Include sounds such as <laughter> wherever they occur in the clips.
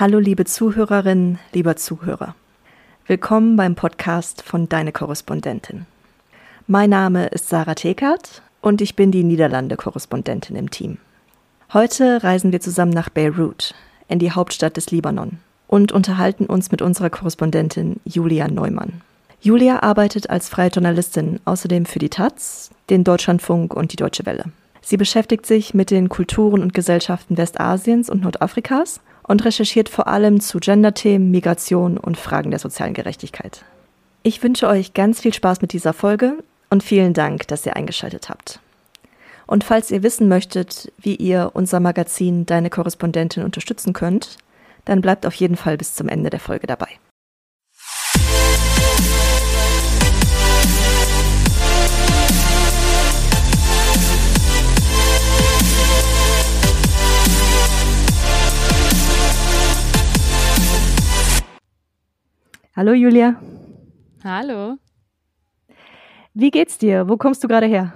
Hallo liebe Zuhörerinnen, lieber Zuhörer. Willkommen beim Podcast von Deine Korrespondentin. Mein Name ist Sarah Tekert und ich bin die Niederlande-Korrespondentin im Team. Heute reisen wir zusammen nach Beirut, in die Hauptstadt des Libanon, und unterhalten uns mit unserer Korrespondentin Julia Neumann. Julia arbeitet als freie Journalistin außerdem für die Taz, den Deutschlandfunk und die Deutsche Welle. Sie beschäftigt sich mit den Kulturen und Gesellschaften Westasiens und Nordafrikas und recherchiert vor allem zu Genderthemen, Migration und Fragen der sozialen Gerechtigkeit. Ich wünsche euch ganz viel Spaß mit dieser Folge und vielen Dank, dass ihr eingeschaltet habt. Und falls ihr wissen möchtet, wie ihr unser Magazin Deine Korrespondentin unterstützen könnt, dann bleibt auf jeden Fall bis zum Ende der Folge dabei. Hallo Julia. Hallo. Wie geht's dir? Wo kommst du gerade her?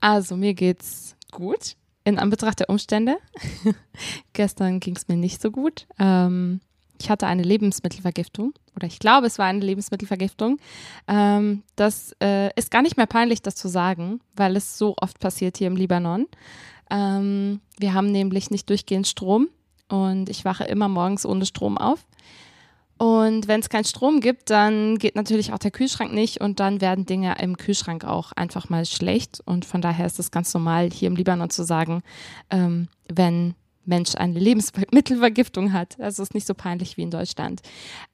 Also, mir geht's gut in Anbetracht der Umstände. <laughs> Gestern ging es mir nicht so gut. Ähm, ich hatte eine Lebensmittelvergiftung oder ich glaube, es war eine Lebensmittelvergiftung. Ähm, das äh, ist gar nicht mehr peinlich, das zu sagen, weil es so oft passiert hier im Libanon. Ähm, wir haben nämlich nicht durchgehend Strom und ich wache immer morgens ohne Strom auf. Und wenn es keinen Strom gibt, dann geht natürlich auch der Kühlschrank nicht und dann werden Dinge im Kühlschrank auch einfach mal schlecht. Und von daher ist es ganz normal, hier im Libanon zu sagen, ähm, wenn Mensch eine Lebensmittelvergiftung hat. Also ist nicht so peinlich wie in Deutschland.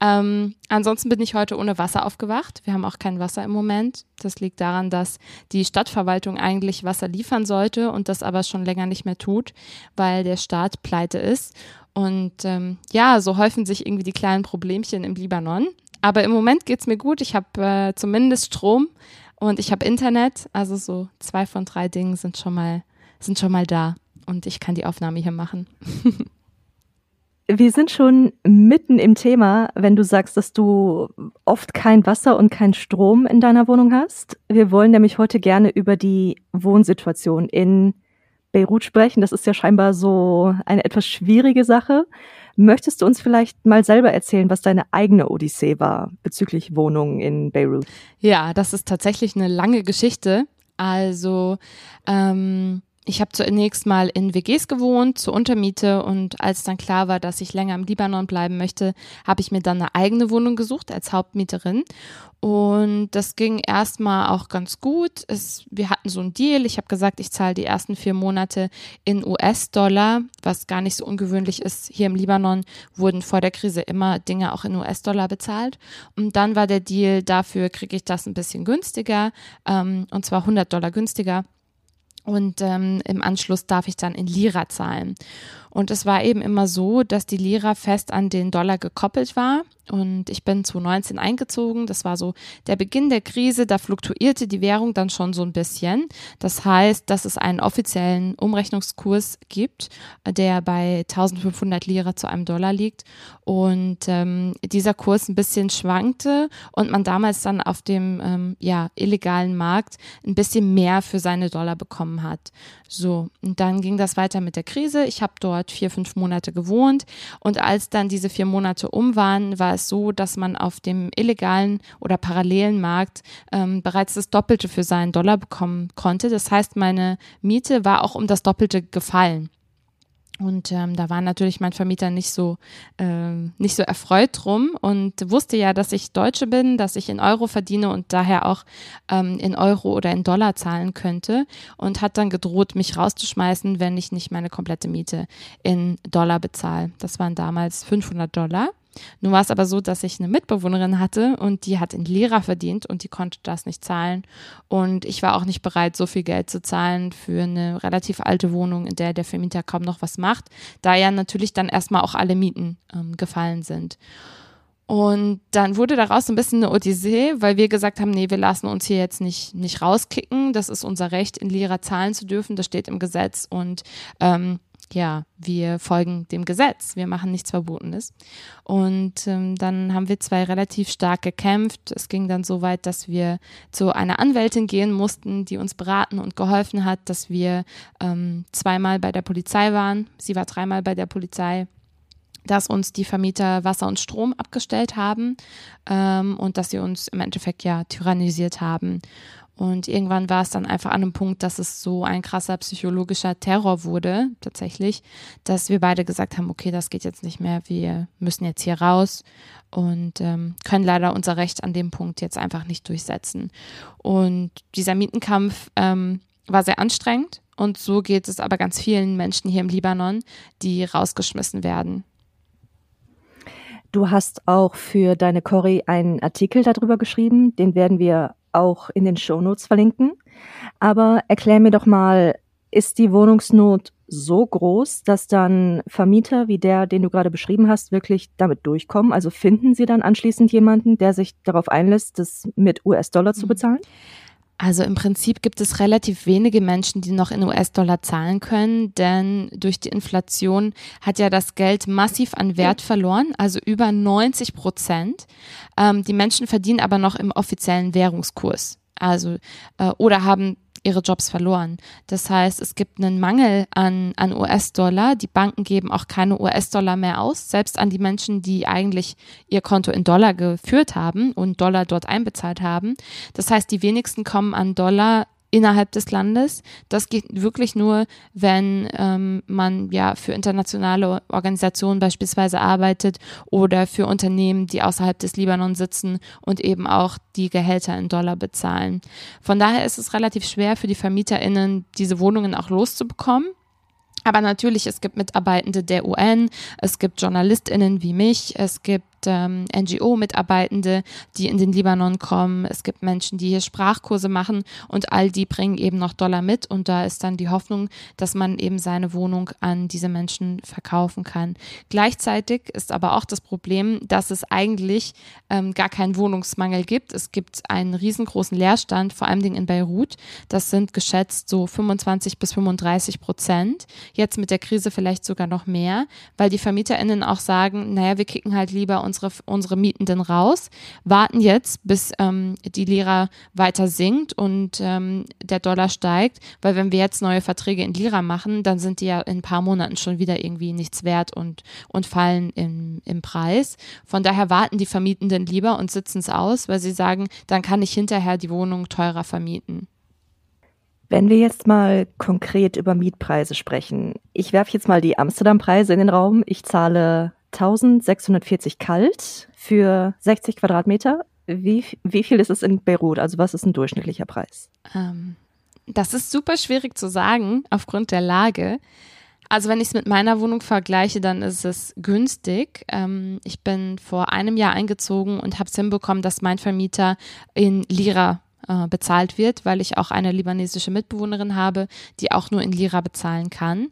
Ähm, ansonsten bin ich heute ohne Wasser aufgewacht. Wir haben auch kein Wasser im Moment. Das liegt daran, dass die Stadtverwaltung eigentlich Wasser liefern sollte und das aber schon länger nicht mehr tut, weil der Staat pleite ist. Und ähm, ja, so häufen sich irgendwie die kleinen Problemchen im Libanon. Aber im Moment geht es mir gut. Ich habe äh, zumindest Strom und ich habe Internet. Also so zwei von drei Dingen sind schon mal, sind schon mal da. Und ich kann die Aufnahme hier machen. Wir sind schon mitten im Thema, wenn du sagst, dass du oft kein Wasser und kein Strom in deiner Wohnung hast. Wir wollen nämlich heute gerne über die Wohnsituation in Beirut sprechen. Das ist ja scheinbar so eine etwas schwierige Sache. Möchtest du uns vielleicht mal selber erzählen, was deine eigene Odyssee war bezüglich Wohnungen in Beirut? Ja, das ist tatsächlich eine lange Geschichte. Also ähm, ich habe zunächst mal in WGs gewohnt, zur Untermiete und als dann klar war, dass ich länger im Libanon bleiben möchte, habe ich mir dann eine eigene Wohnung gesucht als Hauptmieterin und das ging erstmal auch ganz gut. Es, wir hatten so einen Deal. Ich habe gesagt, ich zahle die ersten vier Monate in US-Dollar, was gar nicht so ungewöhnlich ist. Hier im Libanon wurden vor der Krise immer Dinge auch in US-Dollar bezahlt. Und dann war der Deal, dafür kriege ich das ein bisschen günstiger, ähm, und zwar 100 Dollar günstiger. Und ähm, im Anschluss darf ich dann in Lira zahlen. Und es war eben immer so, dass die Lira fest an den Dollar gekoppelt war. Und ich bin 2019 eingezogen. Das war so der Beginn der Krise. Da fluktuierte die Währung dann schon so ein bisschen. Das heißt, dass es einen offiziellen Umrechnungskurs gibt, der bei 1500 Lira zu einem Dollar liegt. Und ähm, dieser Kurs ein bisschen schwankte und man damals dann auf dem ähm, ja, illegalen Markt ein bisschen mehr für seine Dollar bekommen hat. So, und dann ging das weiter mit der Krise. Ich habe dort vier, fünf Monate gewohnt. Und als dann diese vier Monate um waren, war es so, dass man auf dem illegalen oder parallelen Markt ähm, bereits das Doppelte für seinen Dollar bekommen konnte. Das heißt, meine Miete war auch um das Doppelte gefallen. Und ähm, da war natürlich mein Vermieter nicht so, ähm, nicht so erfreut drum und wusste ja, dass ich Deutsche bin, dass ich in Euro verdiene und daher auch ähm, in Euro oder in Dollar zahlen könnte und hat dann gedroht, mich rauszuschmeißen, wenn ich nicht meine komplette Miete in Dollar bezahle. Das waren damals 500 Dollar. Nun war es aber so, dass ich eine Mitbewohnerin hatte und die hat in Lehrer verdient und die konnte das nicht zahlen. Und ich war auch nicht bereit, so viel Geld zu zahlen für eine relativ alte Wohnung, in der der Vermieter kaum noch was macht, da ja natürlich dann erstmal auch alle Mieten ähm, gefallen sind. Und dann wurde daraus ein bisschen eine Odyssee, weil wir gesagt haben, nee, wir lassen uns hier jetzt nicht, nicht rauskicken. Das ist unser Recht, in Lehrer zahlen zu dürfen. Das steht im Gesetz. Und ähm, ja, wir folgen dem Gesetz, wir machen nichts Verbotenes. Und ähm, dann haben wir zwei relativ stark gekämpft. Es ging dann so weit, dass wir zu einer Anwältin gehen mussten, die uns beraten und geholfen hat, dass wir ähm, zweimal bei der Polizei waren. Sie war dreimal bei der Polizei dass uns die Vermieter Wasser und Strom abgestellt haben ähm, und dass sie uns im Endeffekt ja tyrannisiert haben. Und irgendwann war es dann einfach an einem Punkt, dass es so ein krasser psychologischer Terror wurde, tatsächlich, dass wir beide gesagt haben, okay, das geht jetzt nicht mehr, wir müssen jetzt hier raus und ähm, können leider unser Recht an dem Punkt jetzt einfach nicht durchsetzen. Und dieser Mietenkampf ähm, war sehr anstrengend und so geht es aber ganz vielen Menschen hier im Libanon, die rausgeschmissen werden. Du hast auch für deine Cory einen Artikel darüber geschrieben, den werden wir auch in den Shownotes verlinken. Aber erklär mir doch mal, ist die Wohnungsnot so groß, dass dann Vermieter wie der, den du gerade beschrieben hast, wirklich damit durchkommen? Also finden sie dann anschließend jemanden, der sich darauf einlässt, das mit US-Dollar zu mhm. Also im Prinzip gibt es relativ wenige Menschen, die noch in US-Dollar zahlen können, denn durch die Inflation hat ja das Geld massiv an Wert verloren, also über 90 Prozent. Ähm, die Menschen verdienen aber noch im offiziellen Währungskurs. Also äh, oder haben ihre Jobs verloren. Das heißt, es gibt einen Mangel an, an US-Dollar. Die Banken geben auch keine US-Dollar mehr aus, selbst an die Menschen, die eigentlich ihr Konto in Dollar geführt haben und Dollar dort einbezahlt haben. Das heißt, die wenigsten kommen an Dollar innerhalb des Landes. Das geht wirklich nur, wenn ähm, man ja für internationale Organisationen beispielsweise arbeitet oder für Unternehmen, die außerhalb des Libanon sitzen und eben auch die Gehälter in Dollar bezahlen. Von daher ist es relativ schwer für die VermieterInnen, diese Wohnungen auch loszubekommen. Aber natürlich, es gibt Mitarbeitende der UN, es gibt JournalistInnen wie mich, es gibt ähm, NGO-Mitarbeitende, die in den Libanon kommen. Es gibt Menschen, die hier Sprachkurse machen und all die bringen eben noch Dollar mit. Und da ist dann die Hoffnung, dass man eben seine Wohnung an diese Menschen verkaufen kann. Gleichzeitig ist aber auch das Problem, dass es eigentlich ähm, gar keinen Wohnungsmangel gibt. Es gibt einen riesengroßen Leerstand, vor allem in Beirut. Das sind geschätzt so 25 bis 35 Prozent. Jetzt mit der Krise vielleicht sogar noch mehr, weil die VermieterInnen auch sagen, naja, wir kicken halt lieber unsere, unsere Mietenden raus, warten jetzt, bis ähm, die Lira weiter sinkt und ähm, der Dollar steigt, weil wenn wir jetzt neue Verträge in Lira machen, dann sind die ja in ein paar Monaten schon wieder irgendwie nichts wert und, und fallen im, im Preis. Von daher warten die Vermietenden lieber und sitzen es aus, weil sie sagen, dann kann ich hinterher die Wohnung teurer vermieten. Wenn wir jetzt mal konkret über Mietpreise sprechen, ich werfe jetzt mal die Amsterdam-Preise in den Raum. Ich zahle 1640 kalt für 60 Quadratmeter. Wie, wie viel ist es in Beirut? Also was ist ein durchschnittlicher Preis? Ähm, das ist super schwierig zu sagen aufgrund der Lage. Also wenn ich es mit meiner Wohnung vergleiche, dann ist es günstig. Ähm, ich bin vor einem Jahr eingezogen und habe es hinbekommen, dass mein Vermieter in Lira äh, bezahlt wird, weil ich auch eine libanesische Mitbewohnerin habe, die auch nur in Lira bezahlen kann.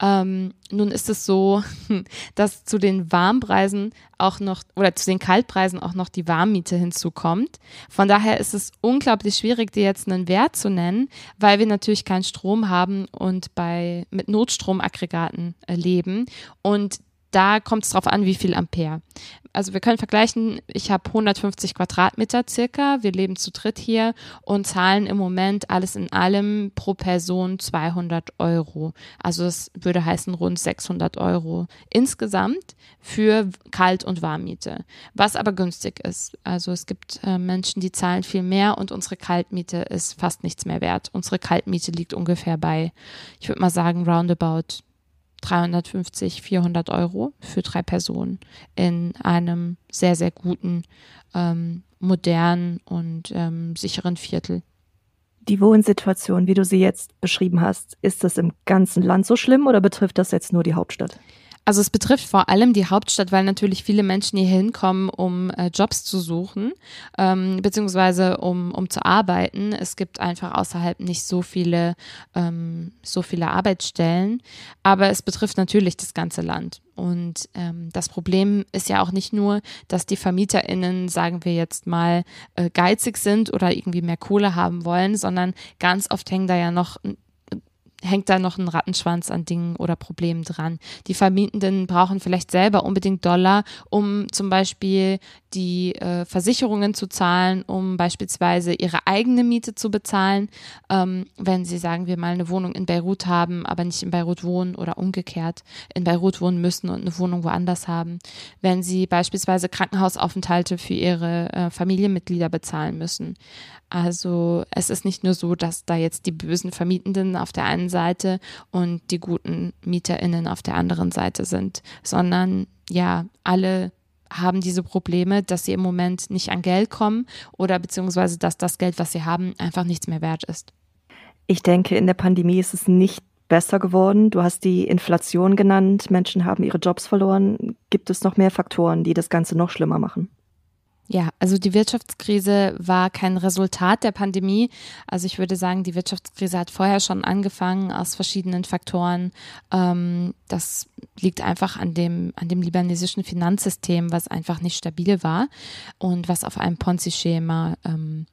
Ähm, nun ist es so, <laughs> dass zu den Warmpreisen auch noch oder zu den Kaltpreisen auch noch die Warmmiete hinzukommt. Von daher ist es unglaublich schwierig, dir jetzt einen Wert zu nennen, weil wir natürlich keinen Strom haben und bei mit Notstromaggregaten äh, leben und da kommt es drauf an, wie viel Ampere. Also wir können vergleichen, ich habe 150 Quadratmeter circa, wir leben zu dritt hier und zahlen im Moment alles in allem pro Person 200 Euro. Also das würde heißen rund 600 Euro insgesamt für Kalt- und Warmmiete, was aber günstig ist. Also es gibt äh, Menschen, die zahlen viel mehr und unsere Kaltmiete ist fast nichts mehr wert. Unsere Kaltmiete liegt ungefähr bei, ich würde mal sagen, roundabout 350, 400 Euro für drei Personen in einem sehr, sehr guten, ähm, modernen und ähm, sicheren Viertel. Die Wohnsituation, wie du sie jetzt beschrieben hast, ist das im ganzen Land so schlimm oder betrifft das jetzt nur die Hauptstadt? Also es betrifft vor allem die Hauptstadt, weil natürlich viele Menschen hier hinkommen, um äh, Jobs zu suchen, ähm, beziehungsweise um, um zu arbeiten. Es gibt einfach außerhalb nicht so viele, ähm, so viele Arbeitsstellen. Aber es betrifft natürlich das ganze Land. Und ähm, das Problem ist ja auch nicht nur, dass die VermieterInnen, sagen wir jetzt mal, äh, geizig sind oder irgendwie mehr Kohle haben wollen, sondern ganz oft hängen da ja noch hängt da noch ein Rattenschwanz an Dingen oder Problemen dran. Die Vermietenden brauchen vielleicht selber unbedingt Dollar, um zum Beispiel die äh, Versicherungen zu zahlen, um beispielsweise ihre eigene Miete zu bezahlen, ähm, wenn sie, sagen wir mal, eine Wohnung in Beirut haben, aber nicht in Beirut wohnen oder umgekehrt in Beirut wohnen müssen und eine Wohnung woanders haben. Wenn sie beispielsweise Krankenhausaufenthalte für ihre äh, Familienmitglieder bezahlen müssen. Also es ist nicht nur so, dass da jetzt die bösen Vermietenden auf der einen Seite und die guten Mieterinnen auf der anderen Seite sind, sondern ja, alle haben diese Probleme, dass sie im Moment nicht an Geld kommen oder beziehungsweise dass das Geld, was sie haben, einfach nichts mehr wert ist. Ich denke, in der Pandemie ist es nicht besser geworden. Du hast die Inflation genannt, Menschen haben ihre Jobs verloren. Gibt es noch mehr Faktoren, die das Ganze noch schlimmer machen? Ja, also die Wirtschaftskrise war kein Resultat der Pandemie. Also ich würde sagen, die Wirtschaftskrise hat vorher schon angefangen aus verschiedenen Faktoren. Ähm, das liegt einfach an dem, an dem libanesischen Finanzsystem, was einfach nicht stabil war und was auf einem Ponzi-Schema ähm,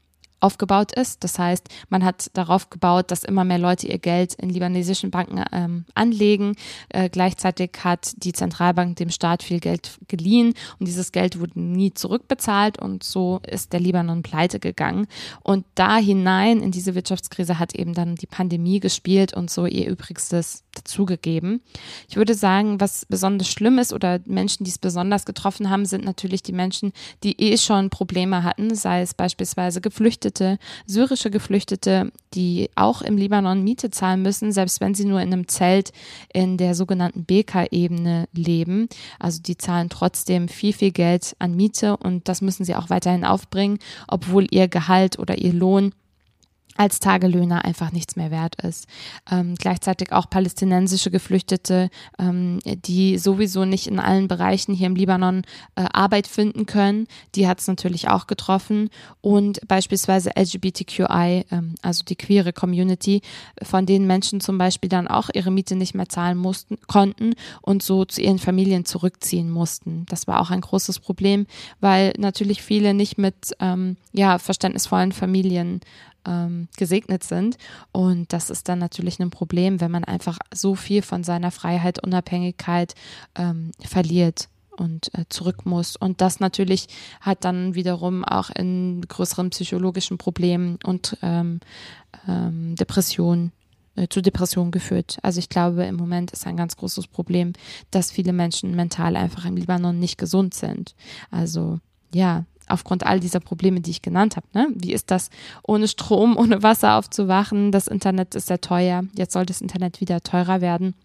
aufgebaut ist. Das heißt, man hat darauf gebaut, dass immer mehr Leute ihr Geld in libanesischen Banken ähm, anlegen. Äh, gleichzeitig hat die Zentralbank dem Staat viel Geld geliehen und dieses Geld wurde nie zurückbezahlt und so ist der Libanon pleite gegangen. Und da hinein in diese Wirtschaftskrise hat eben dann die Pandemie gespielt und so ihr Übrigstes dazugegeben. Ich würde sagen, was besonders schlimm ist oder Menschen, die es besonders getroffen haben, sind natürlich die Menschen, die eh schon Probleme hatten, sei es beispielsweise geflüchtet Geflüchtete, syrische Geflüchtete, die auch im Libanon Miete zahlen müssen, selbst wenn sie nur in einem Zelt in der sogenannten Beka-Ebene leben. Also die zahlen trotzdem viel, viel Geld an Miete und das müssen sie auch weiterhin aufbringen, obwohl ihr Gehalt oder ihr Lohn als Tagelöhner einfach nichts mehr wert ist. Ähm, gleichzeitig auch palästinensische Geflüchtete, ähm, die sowieso nicht in allen Bereichen hier im Libanon äh, Arbeit finden können, die hat es natürlich auch getroffen. Und beispielsweise LGBTQI, ähm, also die queere Community, von denen Menschen zum Beispiel dann auch ihre Miete nicht mehr zahlen mussten, konnten und so zu ihren Familien zurückziehen mussten. Das war auch ein großes Problem, weil natürlich viele nicht mit ähm, ja, verständnisvollen Familien ähm, gesegnet sind. Und das ist dann natürlich ein Problem, wenn man einfach so viel von seiner Freiheit, Unabhängigkeit ähm, verliert und äh, zurück muss. Und das natürlich hat dann wiederum auch in größeren psychologischen Problemen und ähm, ähm, Depressionen äh, zu Depressionen geführt. Also ich glaube, im Moment ist ein ganz großes Problem, dass viele Menschen mental einfach im Libanon nicht gesund sind. Also ja, aufgrund all dieser Probleme, die ich genannt habe. Ne? Wie ist das, ohne Strom, <laughs> ohne Wasser aufzuwachen? Das Internet ist sehr teuer. Jetzt soll das Internet wieder teurer werden.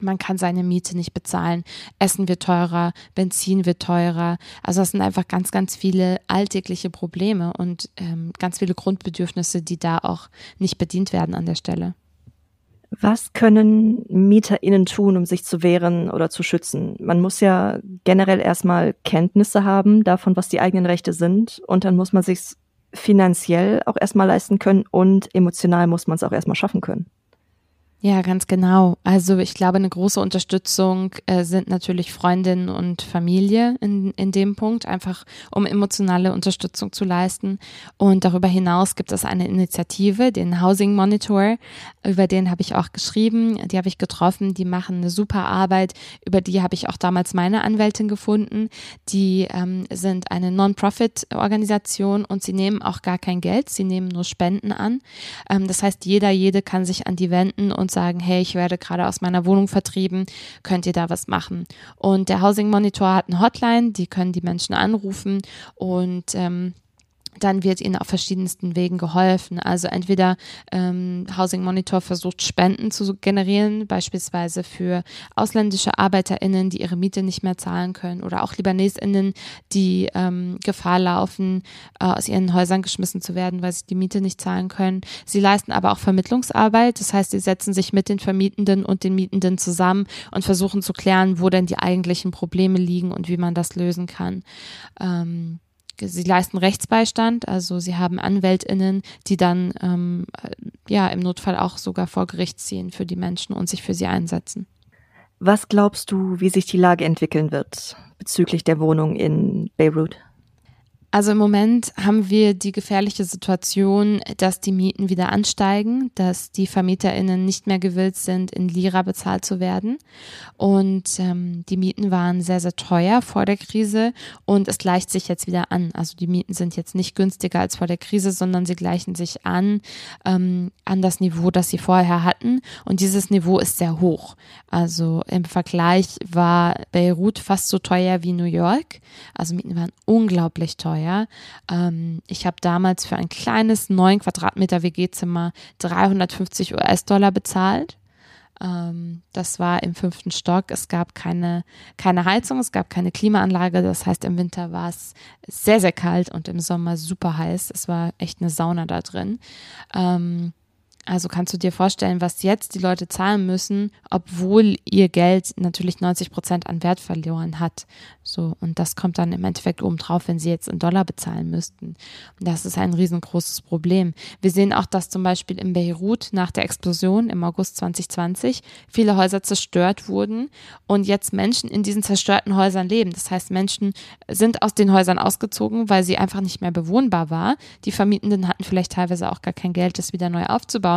Man kann seine Miete nicht bezahlen. Essen wird teurer, Benzin wird teurer. Also das sind einfach ganz, ganz viele alltägliche Probleme und ähm, ganz viele Grundbedürfnisse, die da auch nicht bedient werden an der Stelle. Was können MieterInnen tun, um sich zu wehren oder zu schützen? Man muss ja generell erstmal Kenntnisse haben davon, was die eigenen Rechte sind. Und dann muss man sich finanziell auch erstmal leisten können und emotional muss man es auch erstmal schaffen können. Ja, ganz genau. Also ich glaube, eine große Unterstützung äh, sind natürlich Freundinnen und Familie in, in dem Punkt, einfach um emotionale Unterstützung zu leisten. Und darüber hinaus gibt es eine Initiative, den Housing Monitor, über den habe ich auch geschrieben, die habe ich getroffen, die machen eine super Arbeit, über die habe ich auch damals meine Anwältin gefunden. Die ähm, sind eine Non-Profit-Organisation und sie nehmen auch gar kein Geld, sie nehmen nur Spenden an. Ähm, das heißt, jeder, jede kann sich an die wenden und sagen, hey, ich werde gerade aus meiner Wohnung vertrieben, könnt ihr da was machen? Und der Housing Monitor hat eine Hotline, die können die Menschen anrufen und ähm, dann wird ihnen auf verschiedensten Wegen geholfen. Also entweder ähm, Housing Monitor versucht Spenden zu generieren, beispielsweise für ausländische ArbeiterInnen, die ihre Miete nicht mehr zahlen können oder auch LibanesInnen, die ähm, Gefahr laufen, äh, aus ihren Häusern geschmissen zu werden, weil sie die Miete nicht zahlen können. Sie leisten aber auch Vermittlungsarbeit, das heißt, sie setzen sich mit den Vermietenden und den Mietenden zusammen und versuchen zu klären, wo denn die eigentlichen Probleme liegen und wie man das lösen kann. Ähm, sie leisten Rechtsbeistand, also sie haben AnwältInnen, die dann ähm, ja im Notfall auch sogar vor Gericht ziehen für die Menschen und sich für sie einsetzen. Was glaubst du, wie sich die Lage entwickeln wird bezüglich der Wohnung in Beirut? Also im Moment haben wir die gefährliche Situation, dass die Mieten wieder ansteigen, dass die VermieterInnen nicht mehr gewillt sind, in Lira bezahlt zu werden. Und ähm, die Mieten waren sehr, sehr teuer vor der Krise und es gleicht sich jetzt wieder an. Also die Mieten sind jetzt nicht günstiger als vor der Krise, sondern sie gleichen sich an, ähm, an das Niveau, das sie vorher hatten. Und dieses Niveau ist sehr hoch. Also im Vergleich war Beirut fast so teuer wie New York. Also Mieten waren unglaublich teuer teuer. Ähm, ich habe damals für ein kleines 9 Quadratmeter WG-Zimmer 350 US-Dollar bezahlt. Ähm, das war im fünften Stock. Es gab keine, keine Heizung, es gab keine Klimaanlage. Das heißt, im Winter war es sehr, sehr kalt und im Sommer super heiß. Es war echt eine Sauna da drin. Ähm, also kannst du dir vorstellen, was jetzt die Leute zahlen müssen, obwohl ihr Geld natürlich 90 Prozent an Wert verloren hat. So, und das kommt dann im Endeffekt oben drauf, wenn sie jetzt in Dollar bezahlen müssten. Und das ist ein riesengroßes Problem. Wir sehen auch, dass zum Beispiel in Beirut nach der Explosion im August 2020 viele Häuser zerstört wurden und jetzt Menschen in diesen zerstörten Häusern leben. Das heißt, Menschen sind aus den Häusern ausgezogen, weil sie einfach nicht mehr bewohnbar war. Die Vermietenden hatten vielleicht teilweise auch gar kein Geld, das wieder neu aufzubauen.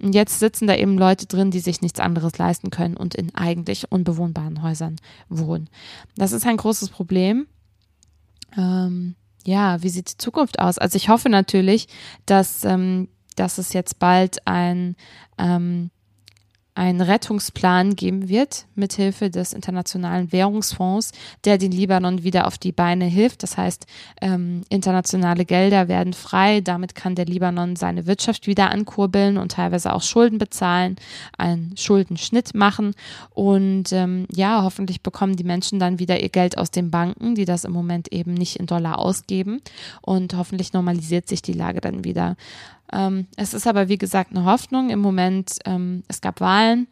Und jetzt sitzen da eben Leute drin, die sich nichts anderes leisten können und in eigentlich unbewohnbaren Häusern wohnen. Das ist ein großes großes Problem. Ähm, ja, wie sieht die Zukunft aus? Also ich hoffe natürlich, dass, ähm, dass es jetzt bald ein ähm, einen Rettungsplan geben wird, mithilfe des Internationalen Währungsfonds, der den Libanon wieder auf die Beine hilft. Das heißt, ähm, internationale Gelder werden frei. Damit kann der Libanon seine Wirtschaft wieder ankurbeln und teilweise auch Schulden bezahlen, einen Schuldenschnitt machen. Und ähm, ja, hoffentlich bekommen die Menschen dann wieder ihr Geld aus den Banken, die das im Moment eben nicht in Dollar ausgeben. Und hoffentlich normalisiert sich die Lage dann wieder. Ähm, es ist aber, wie gesagt, eine Hoffnung. Im Moment, ähm, es gab Wahlen.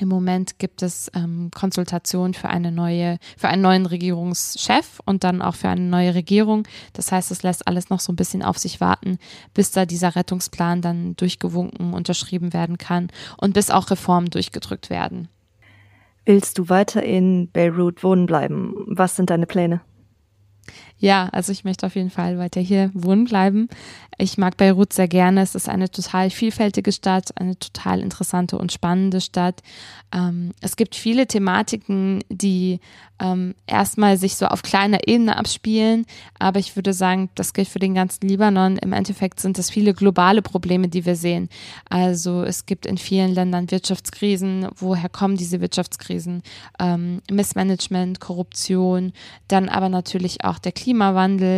Im Moment gibt es ähm, Konsultationen für eine neue, für einen neuen Regierungschef und dann auch für eine neue Regierung. Das heißt, es lässt alles noch so ein bisschen auf sich warten, bis da dieser Rettungsplan dann durchgewunken, unterschrieben werden kann und bis auch Reformen durchgedrückt werden. Willst du weiter in Beirut wohnen bleiben? Was sind deine Pläne? Ja, also ich möchte auf jeden Fall weiter hier wohnen bleiben. Ich mag Beirut sehr gerne. Es ist eine total vielfältige Stadt, eine total interessante und spannende Stadt. Ähm, es gibt viele Thematiken, die ähm, erstmal sich so auf kleiner Ebene abspielen, aber ich würde sagen, das gilt für den ganzen Libanon. Im Endeffekt sind es viele globale Probleme, die wir sehen. Also es gibt in vielen Ländern Wirtschaftskrisen. Woher kommen diese Wirtschaftskrisen? Ähm, Missmanagement, Korruption, dann aber natürlich auch der Klimawandel,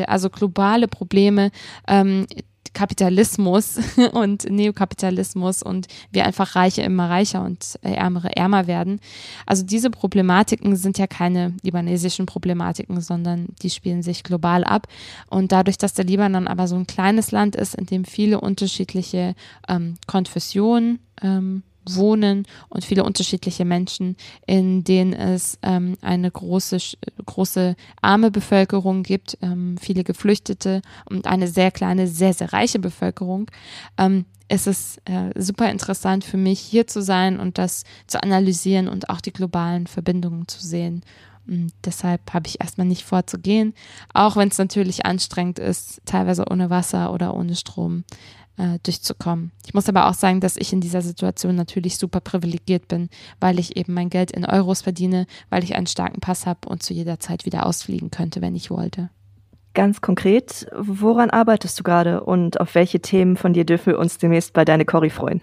also globale Probleme, ähm, Kapitalismus <laughs> und Neokapitalismus und wir einfach Reiche immer reicher und Ärmere ärmer werden. Also diese Problematiken sind ja keine libanesischen Problematiken, sondern die spielen sich global ab. Und dadurch, dass der Libanon aber so ein kleines Land ist, in dem viele unterschiedliche ähm, Konfessionen ähm, wohnen und viele unterschiedliche Menschen, in denen es ähm, eine große, große arme Bevölkerung gibt, ähm, viele Geflüchtete und eine sehr kleine, sehr, sehr reiche Bevölkerung. Ähm, es ist äh, super interessant für mich, hier zu sein und das zu analysieren und auch die globalen Verbindungen zu sehen. Und deshalb habe ich erstmal nicht vor zu gehen, auch wenn es natürlich anstrengend ist, teilweise ohne Wasser oder ohne Strom äh, durchzukommen. Ich muss aber auch sagen, dass ich in dieser Situation natürlich super privilegiert bin, weil ich eben mein Geld in Euros verdiene, weil ich einen starken Pass habe und zu jeder Zeit wieder ausfliegen könnte, wenn ich wollte. Ganz konkret, woran arbeitest du gerade und auf welche Themen von dir dürfen wir uns demnächst bei deine Cory freuen?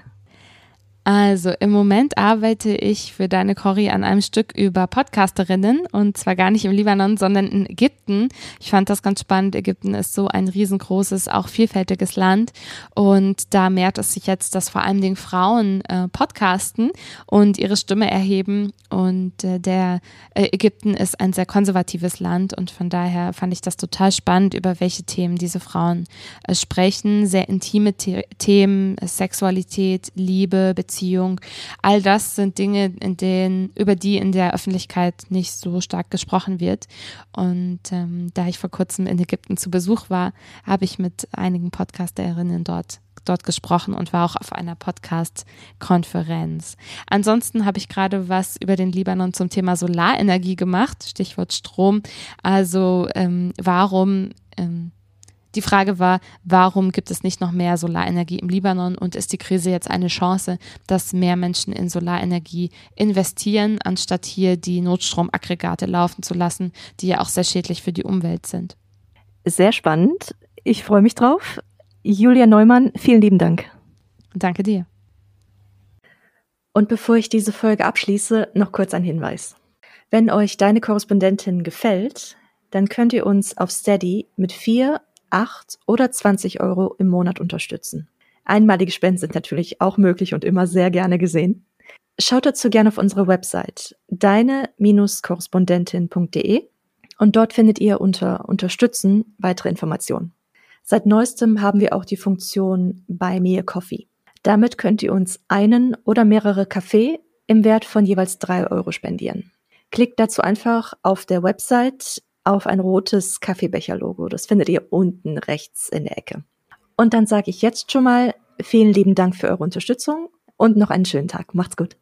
Also im Moment arbeite ich für deine Cory an einem Stück über Podcasterinnen und zwar gar nicht im Libanon, sondern in Ägypten. Ich fand das ganz spannend. Ägypten ist so ein riesengroßes, auch vielfältiges Land und da mehrt es sich jetzt, dass vor allen Dingen Frauen äh, podcasten und ihre Stimme erheben und äh, der äh, Ägypten ist ein sehr konservatives Land und von daher fand ich das total spannend, über welche Themen diese Frauen äh, sprechen. Sehr intime The Themen, Sexualität, Liebe, Beziehungen Erziehung. All das sind Dinge, in denen, über die in der Öffentlichkeit nicht so stark gesprochen wird. Und ähm, da ich vor kurzem in Ägypten zu Besuch war, habe ich mit einigen Podcasterinnen dort dort gesprochen und war auch auf einer Podcast-Konferenz. Ansonsten habe ich gerade was über den Libanon zum Thema Solarenergie gemacht, Stichwort Strom. Also ähm, warum ähm, Die Frage war, warum gibt es nicht noch mehr Solarenergie im Libanon und ist die Krise jetzt eine Chance, dass mehr Menschen in Solarenergie investieren, anstatt hier die Notstromaggregate laufen zu lassen, die ja auch sehr schädlich für die Umwelt sind? Sehr spannend. Ich freue mich drauf. Julia Neumann, vielen lieben Dank. Danke dir. Und bevor ich diese Folge abschließe, noch kurz ein Hinweis. Wenn euch deine Korrespondentin gefällt, dann könnt ihr uns auf Steady mit 4, 8 oder 20 Euro im Monat unterstützen. Einmalige Spenden sind natürlich auch möglich und immer sehr gerne gesehen. Schaut dazu gerne auf unsere Website deine-korrespondentin.de und dort findet ihr unter Unterstützen weitere Informationen. Seit neuestem haben wir auch die Funktion Buy Me a Coffee. Damit könnt ihr uns einen oder mehrere Kaffee im Wert von jeweils drei Euro spendieren. Klickt dazu einfach auf der Website auf ein rotes Kaffeebecher-Logo. Das findet ihr unten rechts in der Ecke. Und dann sage ich jetzt schon mal vielen lieben Dank für eure Unterstützung und noch einen schönen Tag. Macht's gut.